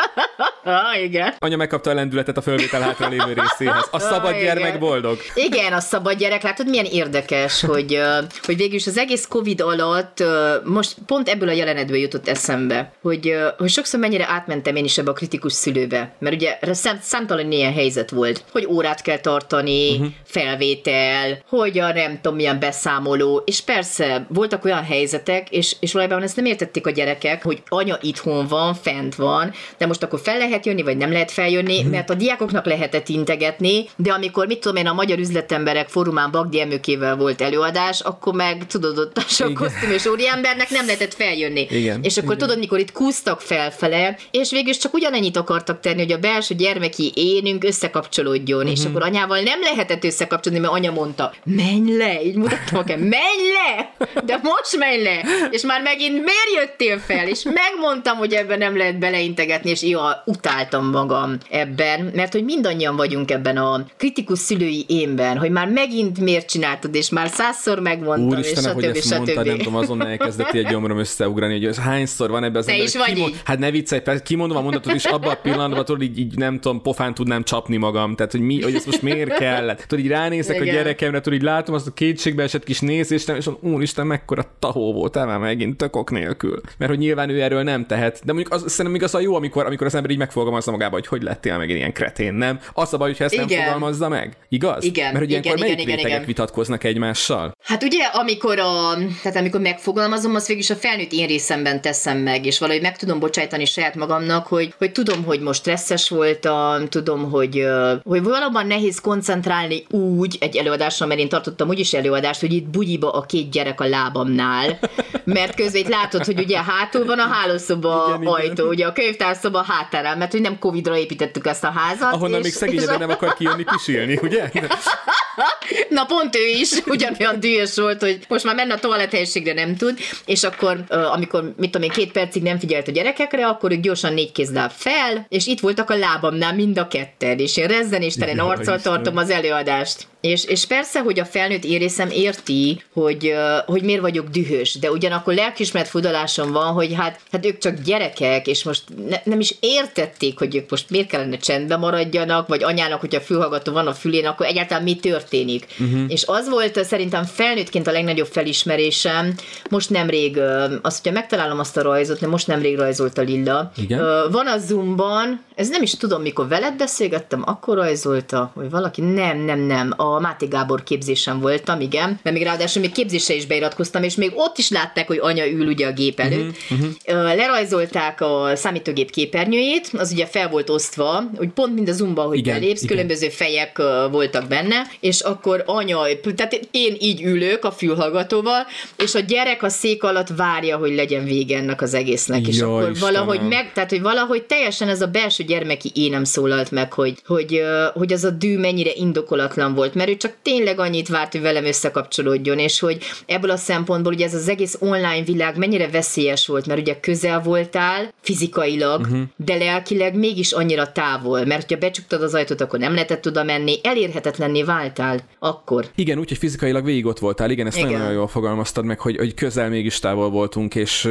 ah, igen. Anya megkapta a lendületet a fölvétel hátra lévő részéhez. A szabad ah, gyermek igen. boldog. Igen, a szabad gyerek, látod, milyen érdekes, hogy, hogy végül is az egész Covid alatt most pont ebből a jelenetből jutott eszembe, hogy, hogy sokszor mennyire átmentem én is ebbe a kritikus szülőbe, mert ugye szám, számtalan ilyen helyzet volt, hogy órát kell tartani, uh-huh. felvétel, hogy a nem tudom milyen beszámoló, és persze voltak olyan helyzetek, és, és valójában ezt nem értették a gyerekek, hogy anya itthon van, fent van, de most akkor fel lehet jönni, vagy nem lehet feljönni, mm. mert a diákoknak lehetett integetni, de amikor, mit tudom én, a Magyar Üzletemberek Fórumán Bagdi Emőkével volt előadás, akkor meg tudod, ott a kosztüm és úriembernek nem lehetett feljönni. Igen. És akkor Igen. tudod, mikor itt kúztak felfele, és végül csak ugyanennyit akartak tenni, hogy a belső gyermeki énünk összekapcsolódjon, mm-hmm. és mhm. akkor anyával nem lehetett összekapcsolni, mert anya mondta, menj le, így mutattam nekem, menj le, de most menj le, és már megint miért jöttél fel, és megmondtam, hogy ebben nem lehet beleintegetni, és jó, utáltam magam ebben, mert hogy mindannyian vagyunk ebben a kritikus szülői énben, hogy már megint miért csináltad, és már százszor megmondtam, Úristen, és stb. hogy ezt mondta, nem tudom, azon elkezdett egy gyomrom összeugrani, hogy ez hányszor van ebben az Te ember, is vagy kimond, így? Hát ne viccelj, persze, kimondom a mondatot, és abban a pillanatban tudod, így, így, nem tudom, pofán tudnám csapni magam, tehát hogy, mi, hogy ez most miért kellett. Tudod, így ránézek Igen. a gyerekemre, tudod, így látom azt a kétségbe esett kis nézést, és mondom, úristen, mekkora tahó volt, már megint tökok nélkül. Mert hogy nyilván ő erről nem tehet. De mondjuk az, szerintem még az a jó, amikor, amikor az ember így meg, megfogalmazza magába, hogy hogy lettél meg ilyen kretén, nem? Az a baj, hogyha ezt igen. nem fogalmazza meg. Igaz? Igen. Mert hogy ilyenkor igen, melyik igen, rétegek igen. vitatkoznak egymással? Hát ugye, amikor, a, tehát amikor megfogalmazom, az végül is a felnőtt én részemben teszem meg, és valahogy meg tudom bocsájtani saját magamnak, hogy, hogy tudom, hogy most stresszes voltam, tudom, hogy, hogy valóban nehéz koncentrálni úgy egy előadásra, mert én tartottam úgyis előadást, hogy itt bugyiba a két gyerek a lábamnál, mert közben itt látod, hogy ugye hátul van a hálószoba igen, ajtó, igen. ugye a könyvtárszoba hátárán, mert hogy nem Covid-ra építettük ezt a házat. Ahonnan és, még szegény és nem akar kijönni pisilni, ugye? Na pont ő is ugyanolyan dühös volt, hogy most már menne a toalett helyiségre nem tud, és akkor, amikor, mit tudom én, két percig nem figyelt a gyerekekre, akkor ők gyorsan négy kézláb fel, és itt voltak a lábamnál mind a ketten, és én rezzenéstelen arccal tartom az előadást. És, és persze, hogy a felnőtt érészem érti, hogy, hogy miért vagyok dühös, de ugyanakkor lelkismert fudalásom van, hogy hát, hát ők csak gyerekek, és most ne, nem is értették, hogy ők most miért kellene csendben maradjanak, vagy anyának, hogyha fülhallgató van a fülén, akkor egyáltalán mi történik. Uh-huh. És az volt szerintem felnőttként a legnagyobb felismerésem, most nemrég, azt, hogyha megtalálom azt a rajzot, de most nemrég rajzolt a Lilla. Igen? Van a Zoomban, ez nem is tudom, mikor veled beszélgettem, akkor rajzolta, vagy valaki, nem, nem, nem, a Máté Gábor képzésen voltam, igen, mert még ráadásul még képzésre is beiratkoztam, és még ott is látták, hogy anya ül ugye a gép előtt. Uh-huh, uh-huh. Lerajzolták a számítógép képernyőjét, az ugye fel volt osztva, hogy pont mind a Zoomba, hogy igen, belépsz, igen. különböző fejek voltak benne, és akkor anya, tehát én így ülök a fülhallgatóval, és a gyerek a szék alatt várja, hogy legyen vége ennek az egésznek, és akkor Istenem. valahogy meg, tehát hogy valahogy teljesen ez a belső gyermeki énem szólalt meg, hogy, hogy, hogy az a dű mennyire indokolatlan volt, mert ő csak tényleg annyit várt, hogy velem összekapcsolódjon, és hogy ebből a szempontból ugye ez az egész online világ mennyire veszélyes volt, mert ugye közel voltál fizikailag, uh-huh. de lelkileg mégis annyira távol, mert hogyha becsuktad az ajtót, akkor nem lehetett oda menni, elérhetetlenné váltál akkor. Igen, úgyhogy fizikailag végig ott voltál, igen, ezt igen. nagyon jól fogalmaztad meg, hogy, hogy közel mégis távol voltunk, és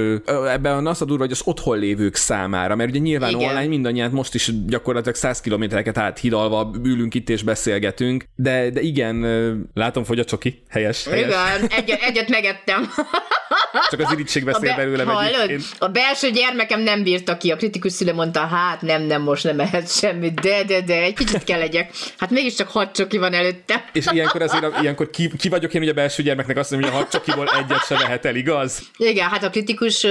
ebben az a durva, hogy az otthon lévők számára, mert ugye nyilván igen. online mindannyian most is gyakorlatilag 100 kilométereket áthidalva ülünk itt és beszélgetünk, de, de igen, látom, hogy a csoki, helyes, helyes. Igen, egyet, egyet megettem. Csak az irítség beszél be, belőlem hallod, A belső gyermekem nem bírta ki, a kritikus szülő mondta, hát nem, nem, most nem ehet semmit, de, de, de, egy kicsit kell legyek. Hát mégiscsak hat csoki van előtte. És ilyenkor azért, ilyenkor ki, ki vagyok én, hogy a belső gyermeknek azt mondom, hogy a hat csokiból egyet se vehet el, igaz? Igen, hát a kritikus,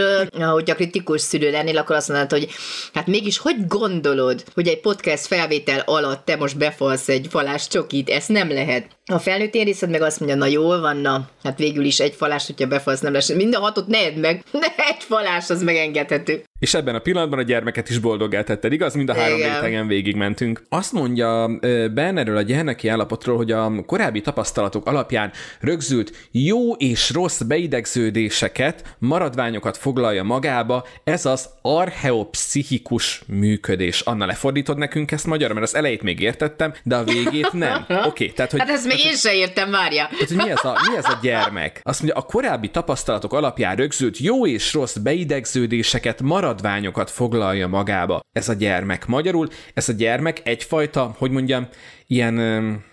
hogy a kritikus szülő lennél, akkor azt mondod, hogy hát mégis hogy gondolod, hogy egy podcast felvétel alatt te most befalsz egy falás csokit, ezt nem lehet. A felnőtt érészed meg azt mondja, na jól van, na, hát végül is egy falás, hogyha befalsz, nem lesz. Mind a hatot ne edd meg, de egy falás az megengedhető. És ebben a pillanatban a gyermeket is boldoggá tetted, igaz? Mind a három Igen. rétegen végigmentünk. Azt mondja Ben erről a gyermeki állapotról, hogy a korábbi tapasztalatok alapján rögzült jó és rossz beidegződéseket, maradványokat foglalja magába, ez az archeopszichikus működés. Anna, lefordítod nekünk ezt magyarra, mert az elejét még értettem, de a végét nem. Oké, okay, tehát hogy... Hát ezt még én sem értem, várja. Tehát, hogy mi ez, a, mi ez a gyermek? Azt mondja, a korábbi tapasztalatok alapján rögzült jó és rossz beidegződéseket, maradványokat foglalja magába ez a gyermek. Magyarul ez a gyermek egyfajta, hogy mondjam, ilyen,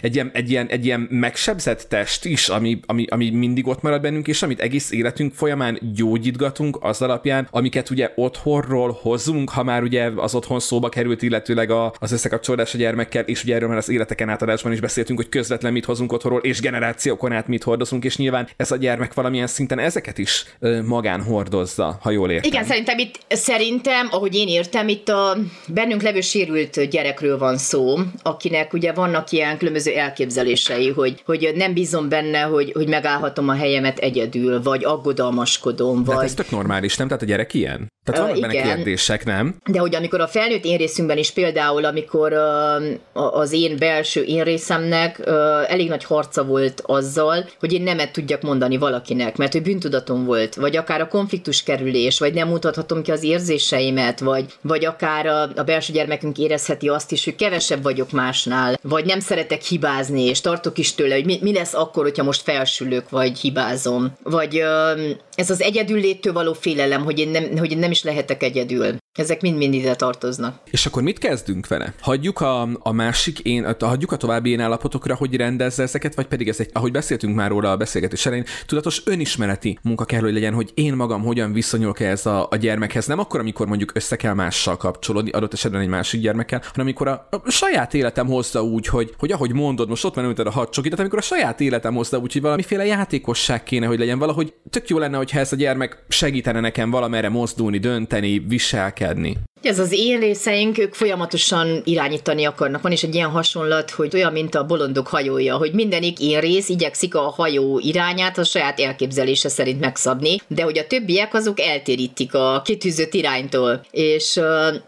egy ilyen, egy ilyen, egy ilyen megsebzett test is, ami, ami, ami mindig ott marad bennünk, és amit egész életünk folyamán gyógyítgatunk az alapján, amiket ugye otthonról hozunk, ha már ugye az otthon szóba került, illetőleg a, az összekapcsolódás a gyermekkel, és ugye erről már az életeken átadásban is beszéltünk, hogy közvetlen mit hozunk otthonról, és generációkon át mit hordozunk, és nyilván ez a gyermek valamilyen szinten ezeket is magán hordozza, ha jól értem. Igen, szerintem itt, szerintem, ahogy én értem, itt a bennünk levő sérült gyerekről van szó, akinek ugye vannak ilyen különböző elképzelései, hogy, hogy nem bízom benne, hogy, hogy megállhatom a helyemet egyedül, vagy aggodalmaskodom. Vagy... De ez tök normális, nem? Tehát a gyerek ilyen? Tehát vannak uh, benne kérdések, nem? De hogy amikor a felnőtt én részünkben is például, amikor uh, az én belső én részemnek uh, elég nagy harca volt azzal, hogy én nemet tudjak mondani valakinek, mert hogy bűntudatom volt, vagy akár a konfliktus kerülés, vagy nem mutathatom ki az érzéseimet, vagy, vagy akár a, a belső gyermekünk érezheti azt is, hogy kevesebb vagyok másnál, vagy nem szeretek hibázni, és tartok is tőle, hogy mi, mi lesz akkor, hogyha most felsülök, vagy hibázom. Vagy uh, ez az egyedülléttől való félelem, hogy én nem, hogy én nem is lehetek egyedül. Ezek mind-mind ide tartoznak. És akkor mit kezdünk vele? Hagyjuk a, a másik én, hagyjuk a további én állapotokra, hogy rendezze ezeket, vagy pedig ez egy, ahogy beszéltünk már róla a beszélgetés elején, tudatos önismereti munka kell, hogy legyen, hogy én magam hogyan viszonyulok ez a, a gyermekhez. Nem akkor, amikor mondjuk össze kell mással kapcsolódni, adott esetben egy másik gyermekkel, hanem amikor a, a saját életem hozza úgy, hogy, hogy ahogy mondod, most ott van a hadcsokit, amikor a saját életem hozza úgy, hogy valamiféle játékosság kéne, hogy legyen valahogy tök jó lenne, hogyha ez a gyermek segítene nekem valamerre mozdulni, dönteni, viselkedni. Academy. Ez az én részeink, ők folyamatosan irányítani akarnak. Van is egy ilyen hasonlat, hogy olyan, mint a bolondok hajója, hogy mindenik én rész igyekszik a hajó irányát a saját elképzelése szerint megszabni, de hogy a többiek azok eltérítik a kitűzött iránytól. És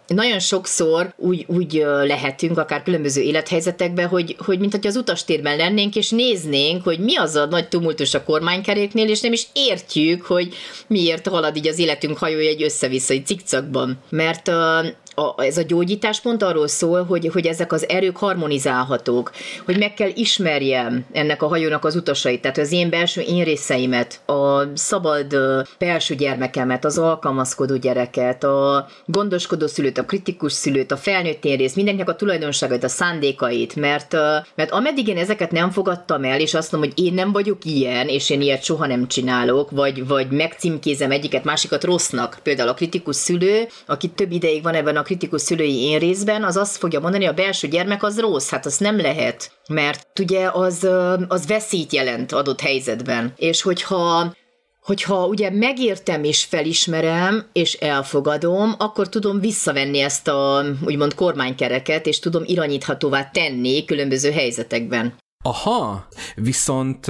nagyon sokszor úgy, úgy lehetünk, akár különböző élethelyzetekben, hogy, hogy mint hogy az utastérben lennénk, és néznénk, hogy mi az a nagy tumultus a kormánykeréknél, és nem is értjük, hogy miért halad így az életünk hajója egy össze-vissza, egy cikcakban. Mert uh, a, ez a gyógyítás pont arról szól, hogy, hogy ezek az erők harmonizálhatók, hogy meg kell ismerjem ennek a hajónak az utasait, tehát az én belső én részeimet, a szabad belső gyermekemet, az alkalmazkodó gyereket, a gondoskodó szülőt, a kritikus szülőt, a felnőtt én rész, mindenkinek a tulajdonságait, a szándékait, mert, mert ameddig én ezeket nem fogadtam el, és azt mondom, hogy én nem vagyok ilyen, és én ilyet soha nem csinálok, vagy, vagy megcímkézem egyiket, másikat rossznak, például a kritikus szülő, aki több ideig van ebben a kritikus szülői én részben, az azt fogja mondani, a belső gyermek az rossz, hát az nem lehet, mert ugye az, az veszít jelent adott helyzetben. És hogyha hogyha ugye megértem és felismerem, és elfogadom, akkor tudom visszavenni ezt a úgymond kormánykereket, és tudom irányíthatóvá tenni különböző helyzetekben. Aha, viszont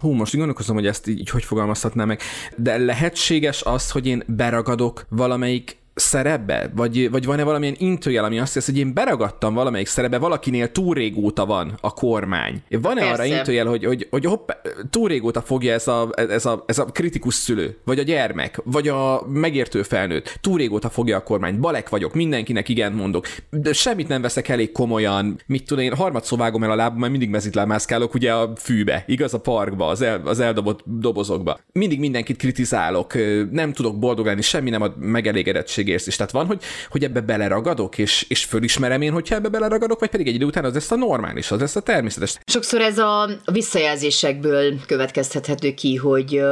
hú, most gondolkozom, hogy ezt így hogy fogalmazhatnám meg, de lehetséges az, hogy én beragadok valamelyik szerepbe? Vagy, vagy van-e valamilyen intőjel, ami azt hiszi, hogy én beragadtam valamelyik szerepbe, valakinél túl régóta van a kormány. Van-e Persze. arra intőjel, hogy, hogy, hogy hopp, túl régóta fogja ez a, ez, a, ez a kritikus szülő, vagy a gyermek, vagy a megértő felnőtt, túl régóta fogja a kormány, balek vagyok, mindenkinek igen mondok, de semmit nem veszek elég komolyan, mit tudom én, harmadszor vágom el a lábam, mert mindig mezitlámászkálok ugye a fűbe, igaz, a parkba, az, el, az eldobott dobozokba. Mindig mindenkit kritizálok, nem tudok boldog lenni, semmi nem ad megelégedettség érzés. Tehát van, hogy, hogy ebbe beleragadok, és, és fölismerem én, hogyha ebbe beleragadok, vagy pedig egy idő után az lesz a normális, az lesz a természetes. Sokszor ez a visszajelzésekből következtethető ki, hogy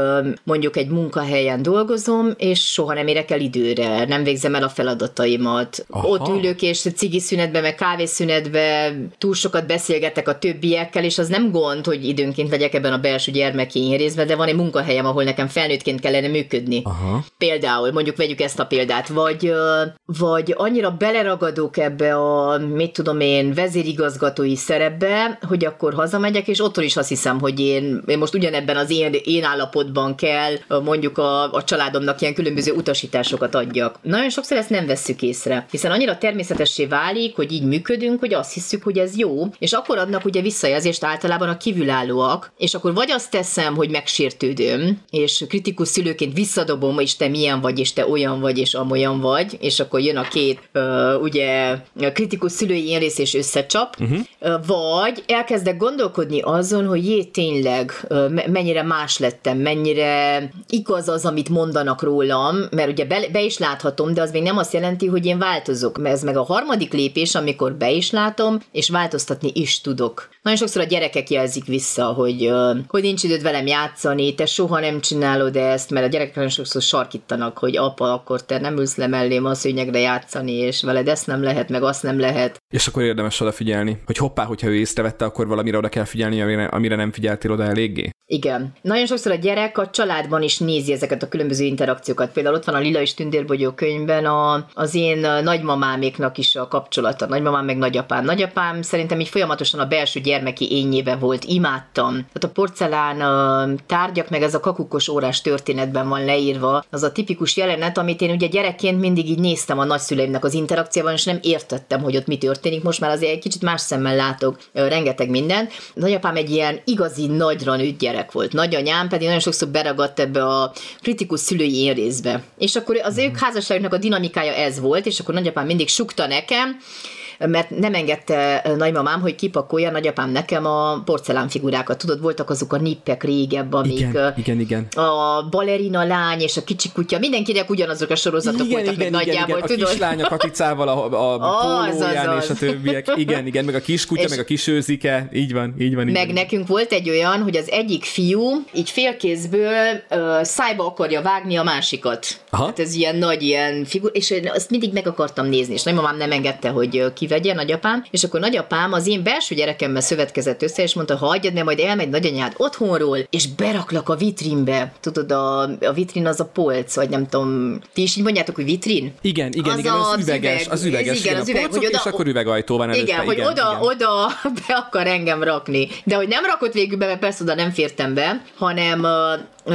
mondjuk egy munkahelyen dolgozom, és soha nem érek el időre, nem végzem el a feladataimat. Aha. Ott ülök, és cigi szünetbe, meg kávészünetbe túl sokat beszélgetek a többiekkel, és az nem gond, hogy időnként legyek ebben a belső gyermeki részben, de van egy munkahelyem, ahol nekem felnőttként kellene működni. Aha. Például, mondjuk vegyük ezt a példát, vagy vagy, annyira beleragadok ebbe a, mit tudom én, vezérigazgatói szerepbe, hogy akkor hazamegyek, és otthon is azt hiszem, hogy én, én most ugyanebben az én, én állapotban kell mondjuk a, a családomnak ilyen különböző utasításokat adjak. Nagyon sokszor ezt nem vesszük észre, hiszen annyira természetessé válik, hogy így működünk, hogy azt hiszük, hogy ez jó, és akkor adnak ugye visszajelzést általában a kívülállóak, és akkor vagy azt teszem, hogy megsértődöm, és kritikus szülőként visszadobom, és te milyen vagy, és te olyan vagy, és amolyan olyan vagy, és akkor jön a két uh, ugye kritikus szülői én rész és összecsap, uh-huh. uh, vagy elkezdek gondolkodni azon, hogy jé, tényleg uh, mennyire más lettem, mennyire igaz az, amit mondanak rólam, mert ugye be, be is láthatom, de az még nem azt jelenti, hogy én változok, mert ez meg a harmadik lépés, amikor be is látom, és változtatni is tudok. Nagyon sokszor a gyerekek jelzik vissza, hogy, uh, hogy nincs időd velem játszani, te soha nem csinálod ezt, mert a gyerekek nagyon sokszor sarkítanak, hogy apa, akkor te nem ülsz le mellém a szőnyegre játszani, és veled ezt nem lehet, meg azt nem lehet. És akkor érdemes odafigyelni, hogy hoppá, hogyha ő észrevette, akkor valamire oda kell figyelni, amire, amire nem figyeltél oda eléggé. Igen. Nagyon sokszor a gyerek a családban is nézi ezeket a különböző interakciókat. Például ott van a Lila és Tündérbogyó könyvben a, az én nagymamáméknak is a kapcsolata. Nagymamám meg nagyapám. Nagyapám szerintem így folyamatosan a belső gyermeki ényébe volt. Imádtam. Tehát a porcelán a tárgyak, meg ez a kakukos órás történetben van leírva. Az a tipikus jelenet, amit én ugye gyerekként mindig így néztem a nagyszüleimnek az interakcióban, és nem értettem, hogy ott mi történik. Most már azért egy kicsit más szemmel látok rengeteg mindent. Nagyapám egy ilyen igazi nagyra nőtt gyerek volt. Nagyanyám pedig nagyon sokszor beragadt ebbe a kritikus szülői én részbe. És akkor az ők házasságnak a dinamikája ez volt, és akkor nagyapám mindig sukta nekem, mert nem engedte nagymamám, hogy kipakolja nagyapám nekem a porcelánfigurákat. Tudod, voltak azok a nippek régebb, amik igen, igen, igen. a balerina lány és a kicsi kutya, mindenkinek ugyanazok a sorozatok igen, voltak, igen, meg igen, nagyjából, igen. tudod? A kislány a katicával a, a Az, pólóján az, és a az. többiek. Igen, igen, meg a kiskutya, És- meg a kisőzike. Így van, így van. Így Meg van. nekünk volt egy olyan, hogy az egyik fiú így félkézből uh, szájba akarja vágni a másikat. Aha. Hát ez ilyen nagy ilyen figur, és én azt mindig meg akartam nézni, és nagymamám nem engedte, hogy ö, kivegye nagyapám, és akkor nagyapám az én belső gyerekemmel szövetkezett össze, és mondta, ha hagyjad, mert majd elmegy nagyanyád otthonról, és beraklak a vitrínbe. Tudod, a, a vitrin az a polc, vagy nem tudom, ti is így mondjátok, hogy vitrin? Igen, igen, Az igen, az, az üveges, üveg, az üveges, igen, igen, az üveg, polcok, hogy oda- és akkor üvegajtó van előtte. Igen, hogy igen, oda, igen. oda be akar engem rakni. De hogy nem rakott végül be, mert persze oda nem fértem be, hanem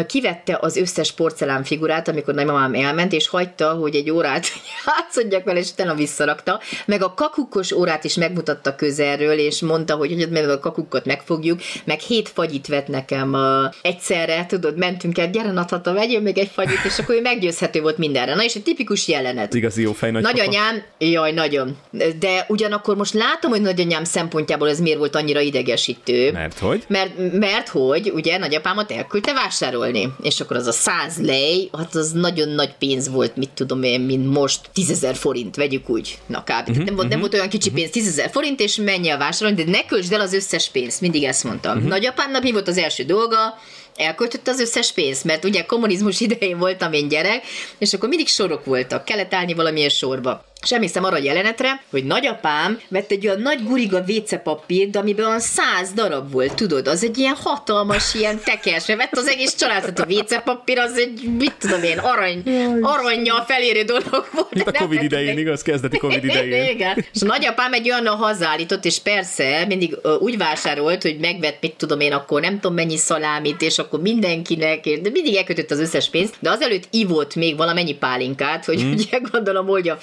kivette az összes porcelánfigurát, amikor nagymamám elment, és hagyta, hogy egy órát játszodjak vele, és utána visszarakta. Meg a kakukkos órát is megmutatta közelről, és mondta, hogy hogy meg a kakukkot megfogjuk, meg hét fagyit vett nekem uh, egyszerre, tudod, mentünk el, gyere Natata, vegyél még egy fagyit, és akkor ő meggyőzhető volt mindenre. Na és egy tipikus jelenet. Igazi jó fej. Nagyanyám, jaj, nagyon. De ugyanakkor most látom, hogy nagyanyám szempontjából ez miért volt annyira idegesítő. Mert hogy? Mert, mert hogy ugye nagyapámat elküldte vásárolni, és akkor az a száz lej, hát az nagyon nagy pénz volt, mit tudom én, mint most, tízezer forint, vegyük úgy. Na kb. Uh-huh, nem, volt, nem volt olyan kicsi pénz, tízezer forint, és menj el vásárolni, de ne költsd el az összes pénzt, mindig ezt mondtam. Uh-huh. Nagyapámnak mi volt az első dolga? elköltötte az összes pénzt, mert ugye kommunizmus idején voltam én gyerek, és akkor mindig sorok voltak, kellett állni valamilyen sorba. És emlékszem arra a jelenetre, hogy nagyapám vett egy olyan nagy guriga vécepapírt, amiben olyan száz darab volt, tudod, az egy ilyen hatalmas, ilyen tekes, mert vett az egész családot a vécepapír, az egy, mit tudom én, arany, aranyjal felérő dolog volt. Itt a Covid vett idején, meg- igaz? Kezdeti Covid idején. igen. És a nagyapám egy olyan hazállított, és persze mindig úgy vásárolt, hogy megvett, mit tudom én, akkor nem tudom mennyi szalámit, és akkor mindenkinek, de mindig elkötött az összes pénzt, de azelőtt ivott még valamennyi pálinkát, hogy mm. ugye gondolom oldja a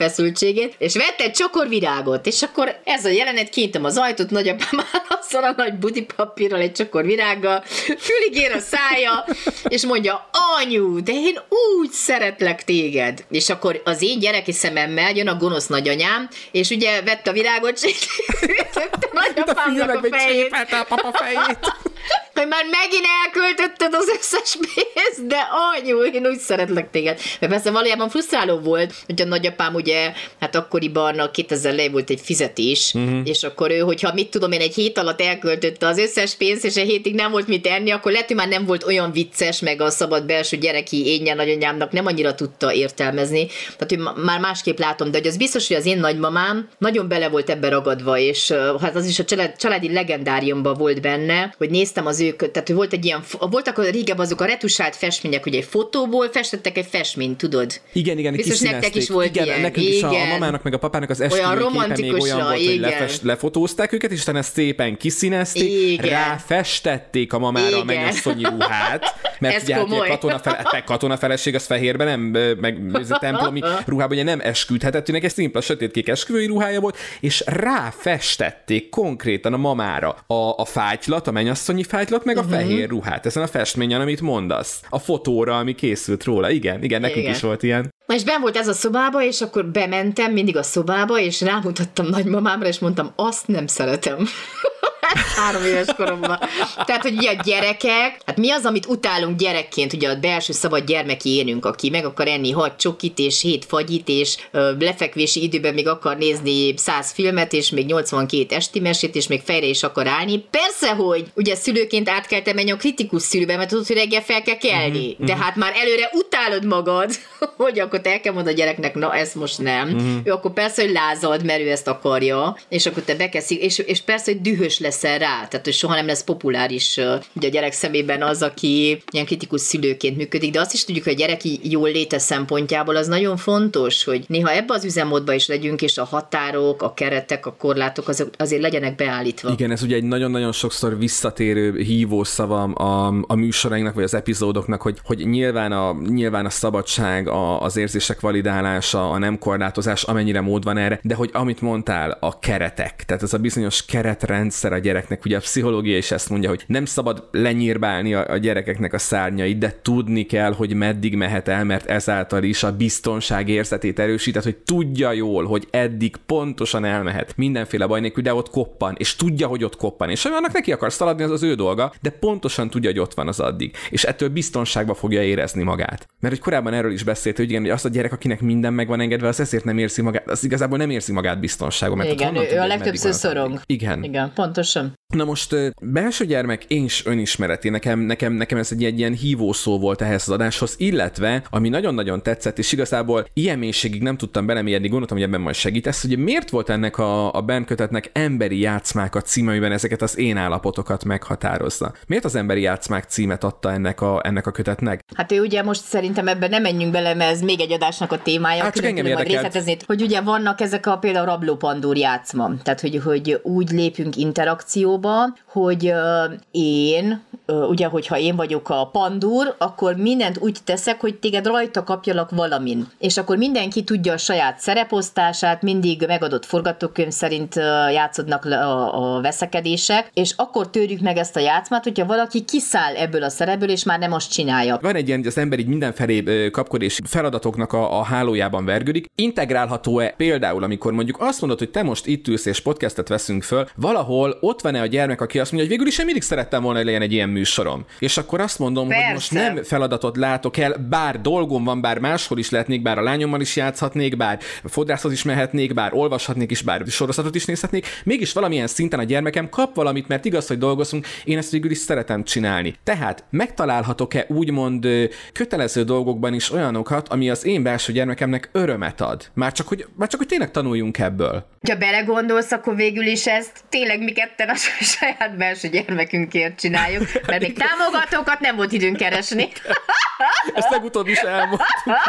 feszültségét, és vett egy csokorvirágot, és akkor ez a jelenet, kinyitom az ajtót, nagyapám azzal a nagy budipapírral, egy csokorvirággal, fülig ér a szája, és mondja, anyu, de én úgy szeretlek téged. És akkor az én gyereki szememmel jön a gonosz nagyanyám, és ugye vette a virágot, és nagyapámnak a fejét, a papa fejét. hogy már megint elköltötted az összes pénzt, de anyu, én úgy szeretlek téged. Mert persze valójában frusztráló volt, hogy a nagyapám ugye, hát akkoriban a 2000 lej volt egy fizetés, uh-huh. és akkor ő, hogyha mit tudom én, egy hét alatt elköltötte az összes pénzt, és egy hétig nem volt mit enni, akkor lehet, hogy már nem volt olyan vicces, meg a szabad belső gyereki énje nagyanyámnak nem annyira tudta értelmezni. Tehát, hogy már másképp látom, de hogy az biztos, hogy az én nagymamám nagyon bele volt ebbe ragadva, és hát az is a család, családi legendáriumban volt benne, hogy néztem az ők, tehát hogy volt egy ilyen, voltak a régebb azok a retusált festmények, hogy egy fotóból festettek egy festményt, tudod? Igen, igen, Biztos nektek is volt igen, ilyen. Nekünk is a, a Igen. mamának meg a papának az képe még romantikusra, olyan volt, hogy igen. lefest, lefotózták őket, és utána szépen kiszínezték, Igen. ráfestették a mamára a Igen. mennyasszonyi ruhát, mert Ez ugye hát ugye komoly. katona, fele, katona feleség az fehérben nem, meg ez a templomi ruhában ugye nem esküdhetett, őnek egy szimpla sötétkék esküvői ruhája volt, és ráfestették konkrétan a mamára a, a fátylat, a mennyasszonyi fátylat, meg a Mhm. fehér ruhát, ezen a festményen, amit mondasz. A fotóra, ami készült róla. Igen, igen, nekünk Igen. is volt ilyen. Na és ben volt ez a szobába, és akkor bementem mindig a szobába, és rámutattam nagymamámra, és mondtam, azt nem szeretem. Három éves koromban. Tehát, hogy ugye a gyerekek, hát mi az, amit utálunk gyerekként, ugye a belső szabad gyermeki énünk, aki meg akar enni hat csokit és hét fagyit, és ö, lefekvési időben még akar nézni száz filmet, és még 82 esti mesét, és még fejre is akar állni. Persze, hogy ugye szülőként át kell te menni a kritikus szülőbe, mert tudod, hogy reggel fel kell kelni. De hát már előre utálod magad, hogy akkor te el kell mondani a gyereknek, na ezt most nem. Ő akkor persze, hogy lázad, mert ő ezt akarja, és akkor te bekeszik, és, és persze, hogy dühös leszel rá, tehát hogy soha nem lesz populáris ugye a gyerek szemében az, aki ilyen kritikus szülőként működik, de azt is tudjuk, hogy a gyereki jól léte szempontjából az nagyon fontos, hogy néha ebbe az üzemmódba is legyünk, és a határok, a keretek, a korlátok azok azért legyenek beállítva. Igen, ez ugye egy nagyon-nagyon sokszor visszatérő hívószavam a, a műsorainknak, vagy az epizódoknak, hogy, hogy nyilván, a, nyilván a szabadság, a, az érzések validálása, a nem korlátozás, amennyire mód van erre, de hogy amit mondtál, a keretek, tehát ez a bizonyos keretrendszer a gyereknek. Ugye a pszichológia is ezt mondja, hogy nem szabad lenyírbálni a, a gyerekeknek a szárnyait, de tudni kell, hogy meddig mehet el, mert ezáltal is a biztonság érzetét erősít, hogy tudja jól, hogy eddig pontosan elmehet mindenféle baj nélkül, de ott koppan, és tudja, hogy ott koppan, és annak neki akar szaladni, az az ő dolga, de pontosan tudja, hogy ott van az addig, és ettől biztonságba fogja érezni magát. Mert hogy korábban erről is beszélt, hogy igen, hogy az a gyerek, akinek minden meg van engedve, az ezért nem érzi magát, az igazából nem érzi magát biztonságban. Mert igen, ő, ő a legtöbbször szorong. Igen. Igen, pontosan. awesome. Na most belső gyermek és önismereti, nekem, nekem, nekem ez egy, egy ilyen hívó szó volt ehhez az adáshoz, illetve, ami nagyon-nagyon tetszett, és igazából ilyen mélységig nem tudtam belemérni, gondoltam, hogy ebben majd segítesz, hogy miért volt ennek a, a kötetnek emberi játszmák a címe, amiben ezeket az én állapotokat meghatározza. Miért az emberi játszmák címet adta ennek a, ennek a kötetnek? Hát ő ugye most szerintem ebben nem menjünk bele, mert ez még egy adásnak a témája, hát, külön majd részletezni, hogy ugye vannak ezek a például rablópandúr játszma, tehát hogy, hogy úgy lépünk اوباما hogy én, ugye, hogyha én vagyok a pandúr, akkor mindent úgy teszek, hogy téged rajta kapjalak valamin. És akkor mindenki tudja a saját szereposztását, mindig megadott forgatókönyv szerint játszodnak a veszekedések, és akkor törjük meg ezt a játszmát, hogyha valaki kiszáll ebből a szerepből, és már nem azt csinálja. Van egy ilyen, hogy az ember így mindenfelé kapkod, és feladatoknak a, a hálójában vergődik. Integrálható-e például, amikor mondjuk azt mondod, hogy te most itt ülsz és podcastet veszünk föl, valahol ott van-e a gyermek, aki azt mondja, hogy végül is én mindig szerettem volna, hogy legyen egy ilyen műsorom. És akkor azt mondom, Persze. hogy most nem feladatot látok el, bár dolgom van, bár máshol is lehetnék, bár a lányommal is játszhatnék, bár fodrászhoz is mehetnék, bár olvashatnék is, bár sorozatot is nézhetnék, mégis valamilyen szinten a gyermekem kap valamit, mert igaz, hogy dolgozunk, én ezt végül is szeretem csinálni. Tehát megtalálhatok-e úgymond kötelező dolgokban is olyanokat, ami az én belső gyermekemnek örömet ad? Már csak, hogy, már csak, hogy tényleg tanuljunk ebből. Ha belegondolsz, akkor végül is ezt tényleg mi ketten a saját belső gyermekünkért csináljuk, mert még támogatókat nem volt időnk keresni. Ezt legutóbb is elmondtuk,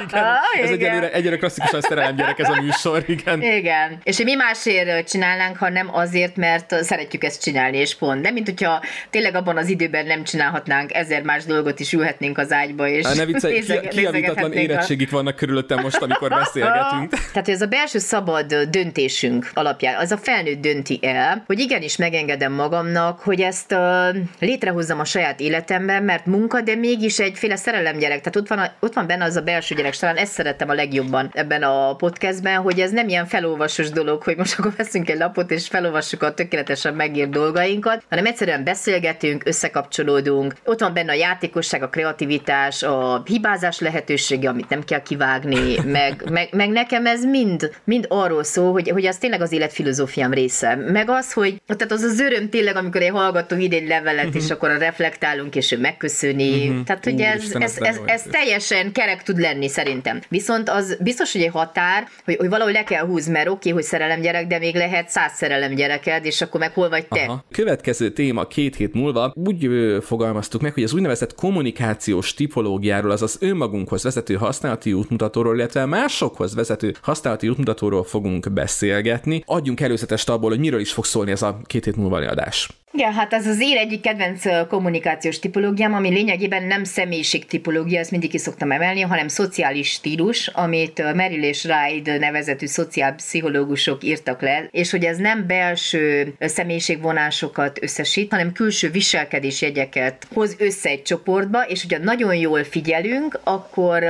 igen. Ez igen. egyelőre, egyre klasszikusan szerelem gyerek ez a műsor, igen. Igen. És mi másért csinálnánk, ha nem azért, mert szeretjük ezt csinálni, és pont. De mint hogyha tényleg abban az időben nem csinálhatnánk ezer más dolgot is, ülhetnénk az ágyba, és ne viccelj, ki, kiavítatlan érettségik vannak körülöttem most, amikor beszélgetünk. Tehát ez a belső szabad döntésünk alapján, az a felnőtt dönti el, hogy igenis megengedem magamnak, hogy ezt uh, létrehozzam a saját életemben, mert munka, de mégis egyféle szerelemgyerek. Tehát ott van, a, ott van benne az a belső gyerek, talán ezt szerettem a legjobban ebben a podcastben, hogy ez nem ilyen felolvasós dolog, hogy most akkor veszünk egy lapot és felolvassuk a tökéletesen megírt dolgainkat, hanem egyszerűen beszélgetünk, összekapcsolódunk. Ott van benne a játékosság, a kreativitás, a hibázás lehetősége, amit nem kell kivágni, meg, meg, meg nekem ez mind, mind arról szól, hogy, hogy az tényleg az életfilozófiám része. Meg az, hogy tehát az az öröm tényleg, amikor egy hallgató egy levelet, uh-huh. és mhm. akkor a reflektálunk, és ő megköszöni. Uh-huh. Tehát, hogy ez, ez, ez, ez, teljesen kerek tud lenni szerintem. Viszont az biztos, hogy egy határ, hogy, hogy valahogy le kell húzni, mert oké, okay, hogy szerelem gyerek, de még lehet száz szerelem gyereked, és akkor meg hol vagy te. Aha. Következő téma két hét múlva úgy fogalmaztuk meg, hogy az úgynevezett kommunikációs tipológiáról, azaz önmagunkhoz vezető használati útmutatóról, illetve másokhoz vezető használati útmutatóról fogunk beszélgetni. Adjunk előzetest abból, hogy miről is fog szólni ez a két hét múlva adás. Igen, hát ez az én egyik kedvenc kommunikációs tipológiám, ami lényegében nem személyiség tipológia, ezt mindig ki szoktam emelni, hanem szociális stílus, amit Merrill és Ride nevezetű szociálpszichológusok írtak le, és hogy ez nem belső személyiségvonásokat összesít, hanem külső viselkedésjegyeket hoz össze egy csoportba, és hogyha nagyon jól figyelünk, akkor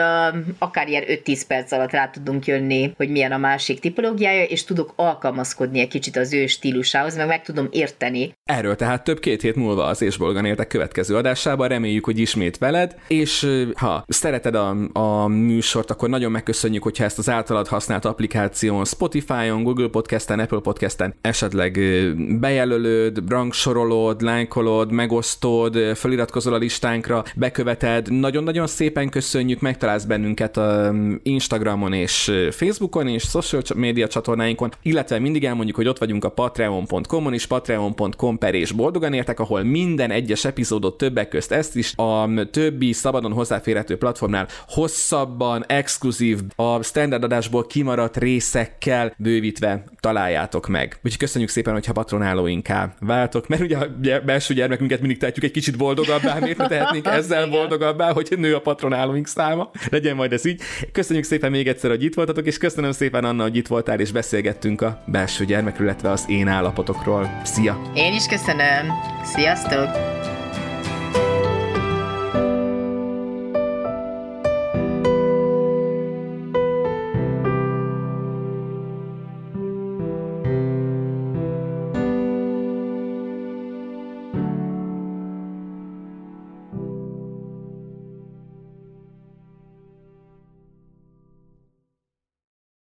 akár ilyen 5-10 perc alatt rá tudunk jönni, hogy milyen a másik tipológiája, és tudok alkalmazkodni egy kicsit az ő stílusához, meg meg tudom érteni. Erről tehát több két hét múlva az és Bolgan értek következő adásában, reméljük, hogy ismét veled, és ha szereted a, a műsort, akkor nagyon megköszönjük, hogyha ezt az általad használt applikáción, Spotify-on, Google Podcast-en, Apple Podcast-en esetleg bejelölöd, rangsorolod, lájkolod, megosztod, feliratkozol a listánkra, beköveted. Nagyon-nagyon szépen köszönjük, megtalálsz bennünket a Instagramon és Facebookon és social media csatornáinkon, illetve mindig elmondjuk, hogy ott vagyunk a patreon.com-on és patreon.com per és boldogan értek, ahol minden egyes epizódot többek közt ezt is a többi szabadon hozzáférhető platformnál hosszabban, exkluzív, a standard adásból kimaradt részekkel bővítve találjátok meg. Úgyhogy köszönjük szépen, hogyha patronálóinká váltok, mert ugye a belső gyermekünket mindig tehetjük egy kicsit boldogabbá, miért ne tehetnénk ezzel boldogabbá, hogy nő a patronálóink száma. Legyen majd ez így. Köszönjük szépen még egyszer, hogy itt voltatok, és köszönöm szépen Anna, hogy itt voltál, és beszélgettünk a belső gyermekről, illetve az én állapotokról. Szia! Én is köszönöm Köszönöm. Sziasztok!